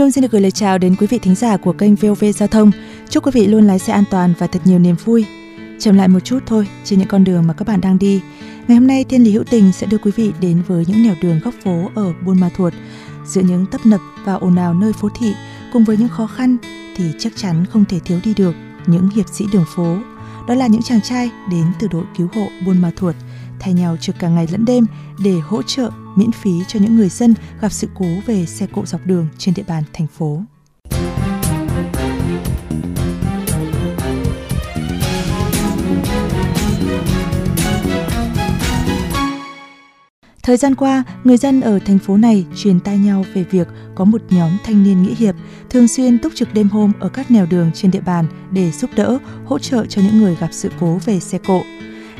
Nhung xin được gửi lời chào đến quý vị thính giả của kênh VOV Giao thông. Chúc quý vị luôn lái xe an toàn và thật nhiều niềm vui. Chậm lại một chút thôi, trên những con đường mà các bạn đang đi. Ngày hôm nay, Thiên Lý Hữu Tình sẽ đưa quý vị đến với những nẻo đường góc phố ở Buôn Ma Thuột. Giữa những tấp nập và ồn ào nơi phố thị, cùng với những khó khăn thì chắc chắn không thể thiếu đi được những hiệp sĩ đường phố. Đó là những chàng trai đến từ đội cứu hộ Buôn Ma Thuột, thay nhau trực cả ngày lẫn đêm để hỗ trợ, miễn phí cho những người dân gặp sự cố về xe cộ dọc đường trên địa bàn thành phố. Thời gian qua, người dân ở thành phố này truyền tai nhau về việc có một nhóm thanh niên nghĩa hiệp thường xuyên túc trực đêm hôm ở các nẻo đường trên địa bàn để giúp đỡ, hỗ trợ cho những người gặp sự cố về xe cộ.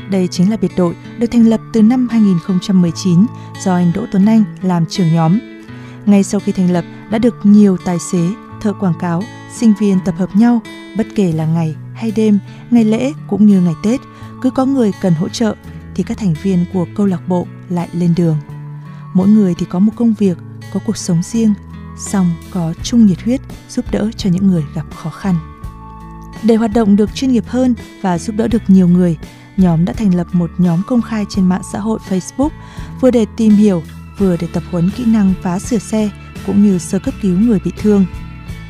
Đây chính là biệt đội được thành lập từ năm 2019 do anh Đỗ Tuấn Anh làm trưởng nhóm. Ngay sau khi thành lập đã được nhiều tài xế, thợ quảng cáo, sinh viên tập hợp nhau bất kể là ngày hay đêm, ngày lễ cũng như ngày Tết, cứ có người cần hỗ trợ thì các thành viên của câu lạc bộ lại lên đường. Mỗi người thì có một công việc, có cuộc sống riêng, song có chung nhiệt huyết giúp đỡ cho những người gặp khó khăn. Để hoạt động được chuyên nghiệp hơn và giúp đỡ được nhiều người, nhóm đã thành lập một nhóm công khai trên mạng xã hội Facebook vừa để tìm hiểu, vừa để tập huấn kỹ năng phá sửa xe cũng như sơ cấp cứu người bị thương.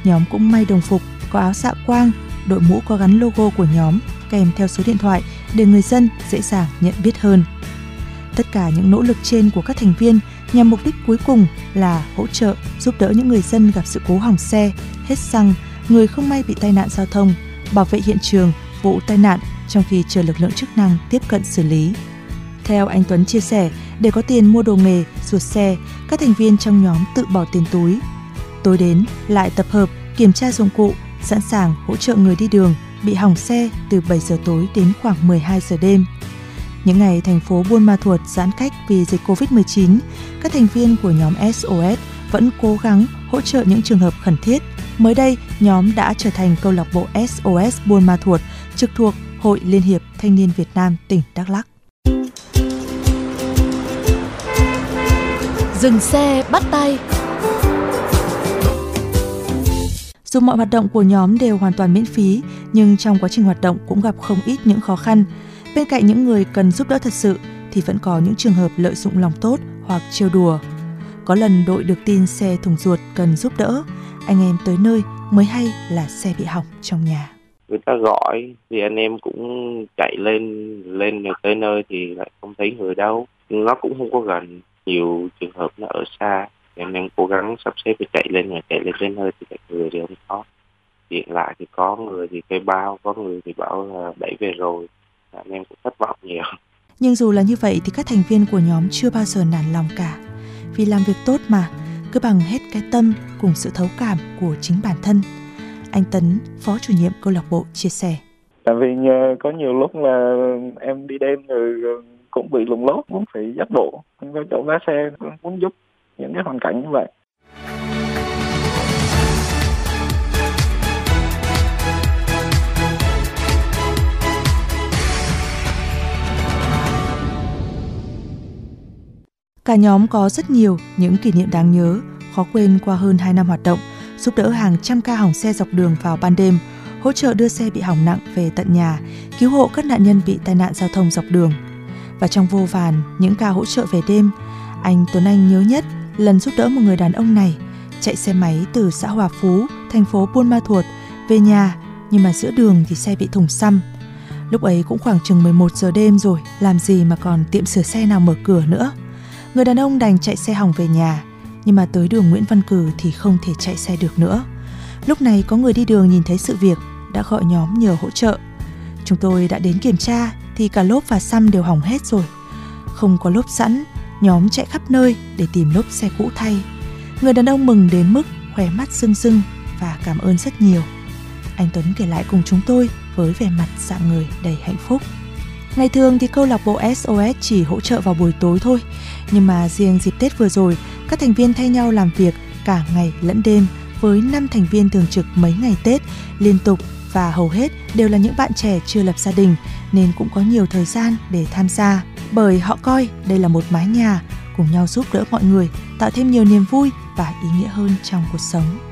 Nhóm cũng may đồng phục, có áo xạ quang, đội mũ có gắn logo của nhóm kèm theo số điện thoại để người dân dễ dàng nhận biết hơn. Tất cả những nỗ lực trên của các thành viên nhằm mục đích cuối cùng là hỗ trợ giúp đỡ những người dân gặp sự cố hỏng xe, hết xăng, người không may bị tai nạn giao thông, bảo vệ hiện trường vụ tai nạn trong khi chờ lực lượng chức năng tiếp cận xử lý. Theo anh Tuấn chia sẻ, để có tiền mua đồ nghề, ruột xe, các thành viên trong nhóm tự bỏ tiền túi. Tối đến lại tập hợp, kiểm tra dụng cụ, sẵn sàng hỗ trợ người đi đường bị hỏng xe từ 7 giờ tối đến khoảng 12 giờ đêm. Những ngày thành phố Buôn Ma Thuột giãn cách vì dịch Covid-19, các thành viên của nhóm SOS vẫn cố gắng hỗ trợ những trường hợp khẩn thiết. Mới đây, nhóm đã trở thành câu lạc bộ SOS Buôn Ma Thuột trực thuộc Hội Liên hiệp Thanh niên Việt Nam tỉnh Đắk Lắk. Dừng xe bắt tay Dù mọi hoạt động của nhóm đều hoàn toàn miễn phí, nhưng trong quá trình hoạt động cũng gặp không ít những khó khăn. Bên cạnh những người cần giúp đỡ thật sự, thì vẫn có những trường hợp lợi dụng lòng tốt hoặc trêu đùa. Có lần đội được tin xe thùng ruột cần giúp đỡ, anh em tới nơi mới hay là xe bị hỏng trong nhà. người ta gọi thì anh em cũng chạy lên lên được tới nơi thì lại không thấy người đâu nó cũng không có gần nhiều trường hợp nó ở xa anh em cố gắng sắp xếp để chạy lên mà chạy lên tới nơi thì lại người thì không có điện lại thì có người thì thuê bao có người thì bảo là đẩy về rồi anh em cũng thất vọng nhiều Nhưng dù là như vậy thì các thành viên của nhóm chưa bao giờ nản lòng cả. Vì làm việc tốt mà, cứ bằng hết cái tâm cùng sự thấu cảm của chính bản thân. Anh Tấn, phó chủ nhiệm câu lạc bộ chia sẻ. tại vì nhờ có nhiều lúc là em đi đêm rồi cũng bị lùng lốt cũng phải dắt bộ không có chỗ vá xe cũng muốn giúp những cái hoàn cảnh như vậy Cả nhóm có rất nhiều những kỷ niệm đáng nhớ, khó quên qua hơn 2 năm hoạt động, giúp đỡ hàng trăm ca hỏng xe dọc đường vào ban đêm, hỗ trợ đưa xe bị hỏng nặng về tận nhà, cứu hộ các nạn nhân bị tai nạn giao thông dọc đường. Và trong vô vàn những ca hỗ trợ về đêm, anh Tuấn Anh nhớ nhất lần giúp đỡ một người đàn ông này chạy xe máy từ xã Hòa Phú, thành phố Buôn Ma Thuột về nhà, nhưng mà giữa đường thì xe bị thủng xăm. Lúc ấy cũng khoảng chừng 11 giờ đêm rồi, làm gì mà còn tiệm sửa xe nào mở cửa nữa. Người đàn ông đành chạy xe hỏng về nhà, nhưng mà tới đường Nguyễn Văn Cử thì không thể chạy xe được nữa. Lúc này có người đi đường nhìn thấy sự việc, đã gọi nhóm nhờ hỗ trợ. Chúng tôi đã đến kiểm tra thì cả lốp và xăm đều hỏng hết rồi. Không có lốp sẵn, nhóm chạy khắp nơi để tìm lốp xe cũ thay. Người đàn ông mừng đến mức khóe mắt rưng rưng và cảm ơn rất nhiều. Anh Tuấn kể lại cùng chúng tôi với vẻ mặt dạng người đầy hạnh phúc. Ngày thường thì câu lạc bộ SOS chỉ hỗ trợ vào buổi tối thôi, nhưng mà riêng dịp Tết vừa rồi, các thành viên thay nhau làm việc cả ngày lẫn đêm với 5 thành viên thường trực mấy ngày Tết liên tục và hầu hết đều là những bạn trẻ chưa lập gia đình nên cũng có nhiều thời gian để tham gia bởi họ coi đây là một mái nhà cùng nhau giúp đỡ mọi người tạo thêm nhiều niềm vui và ý nghĩa hơn trong cuộc sống.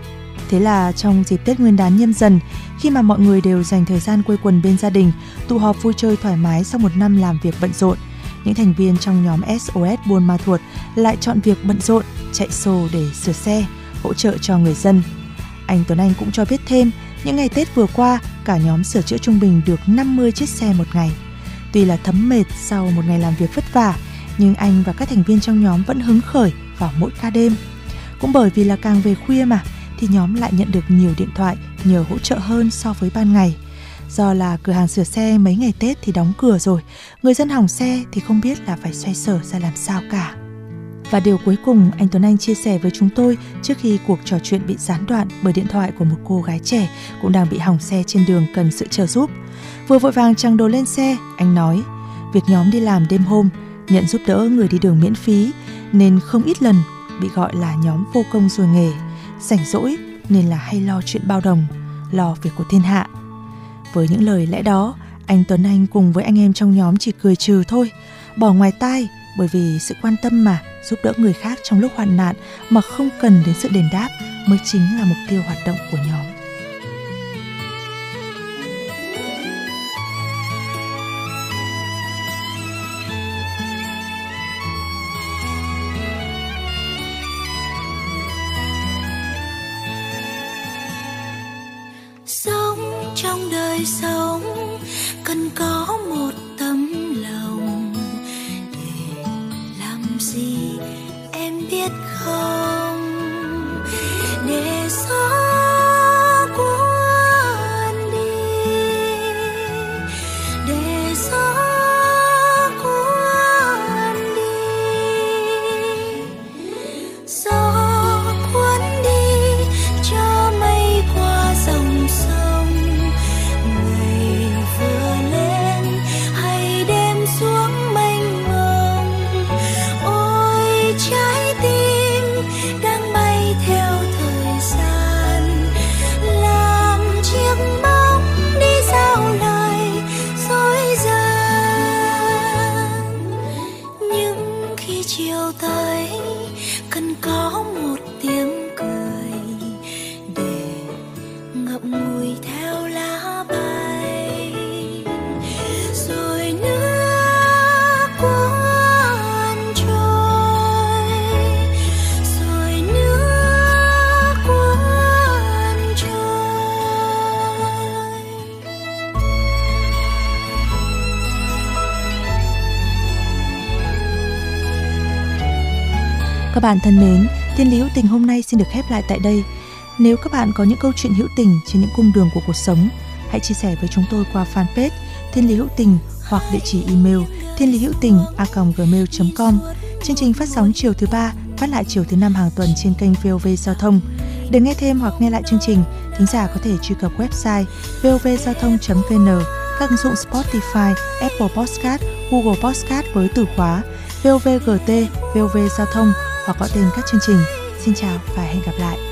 Thế là trong dịp Tết Nguyên đán nhâm dần, khi mà mọi người đều dành thời gian quây quần bên gia đình, tụ họp vui chơi thoải mái sau một năm làm việc bận rộn, những thành viên trong nhóm SOS Buôn Ma Thuột lại chọn việc bận rộn, chạy xô để sửa xe, hỗ trợ cho người dân. Anh Tuấn Anh cũng cho biết thêm, những ngày Tết vừa qua, cả nhóm sửa chữa trung bình được 50 chiếc xe một ngày. Tuy là thấm mệt sau một ngày làm việc vất vả, nhưng anh và các thành viên trong nhóm vẫn hứng khởi vào mỗi ca đêm. Cũng bởi vì là càng về khuya mà, thì nhóm lại nhận được nhiều điện thoại nhờ hỗ trợ hơn so với ban ngày. Do là cửa hàng sửa xe mấy ngày Tết thì đóng cửa rồi, người dân hỏng xe thì không biết là phải xoay sở ra làm sao cả. Và điều cuối cùng anh Tuấn Anh chia sẻ với chúng tôi trước khi cuộc trò chuyện bị gián đoạn bởi điện thoại của một cô gái trẻ cũng đang bị hỏng xe trên đường cần sự trợ giúp. Vừa vội vàng trang đồ lên xe, anh nói, việc nhóm đi làm đêm hôm, nhận giúp đỡ người đi đường miễn phí nên không ít lần bị gọi là nhóm vô công rồi nghề rảnh rỗi nên là hay lo chuyện bao đồng, lo việc của thiên hạ. Với những lời lẽ đó, anh Tuấn Anh cùng với anh em trong nhóm chỉ cười trừ thôi, bỏ ngoài tai bởi vì sự quan tâm mà giúp đỡ người khác trong lúc hoạn nạn mà không cần đến sự đền đáp mới chính là mục tiêu hoạt động của nhóm. đời sống cần có một tấm lòng để làm gì em biết không? Các bạn thân mến, Thiên lý hữu tình hôm nay xin được khép lại tại đây. Nếu các bạn có những câu chuyện hữu tình trên những cung đường của cuộc sống, hãy chia sẻ với chúng tôi qua fanpage Thiên lý hữu tình hoặc địa chỉ email thiên lý hữu tình a gmail.com. Chương trình phát sóng chiều thứ ba, phát lại chiều thứ năm hàng tuần trên kênh VOV Giao thông. Để nghe thêm hoặc nghe lại chương trình, thính giả có thể truy cập website vovgiao thông.vn, các ứng dụng Spotify, Apple Podcast, Google Podcast với từ khóa VOVGT, VOV Giao thông hoặc gọi tên các chương trình. Xin chào và hẹn gặp lại.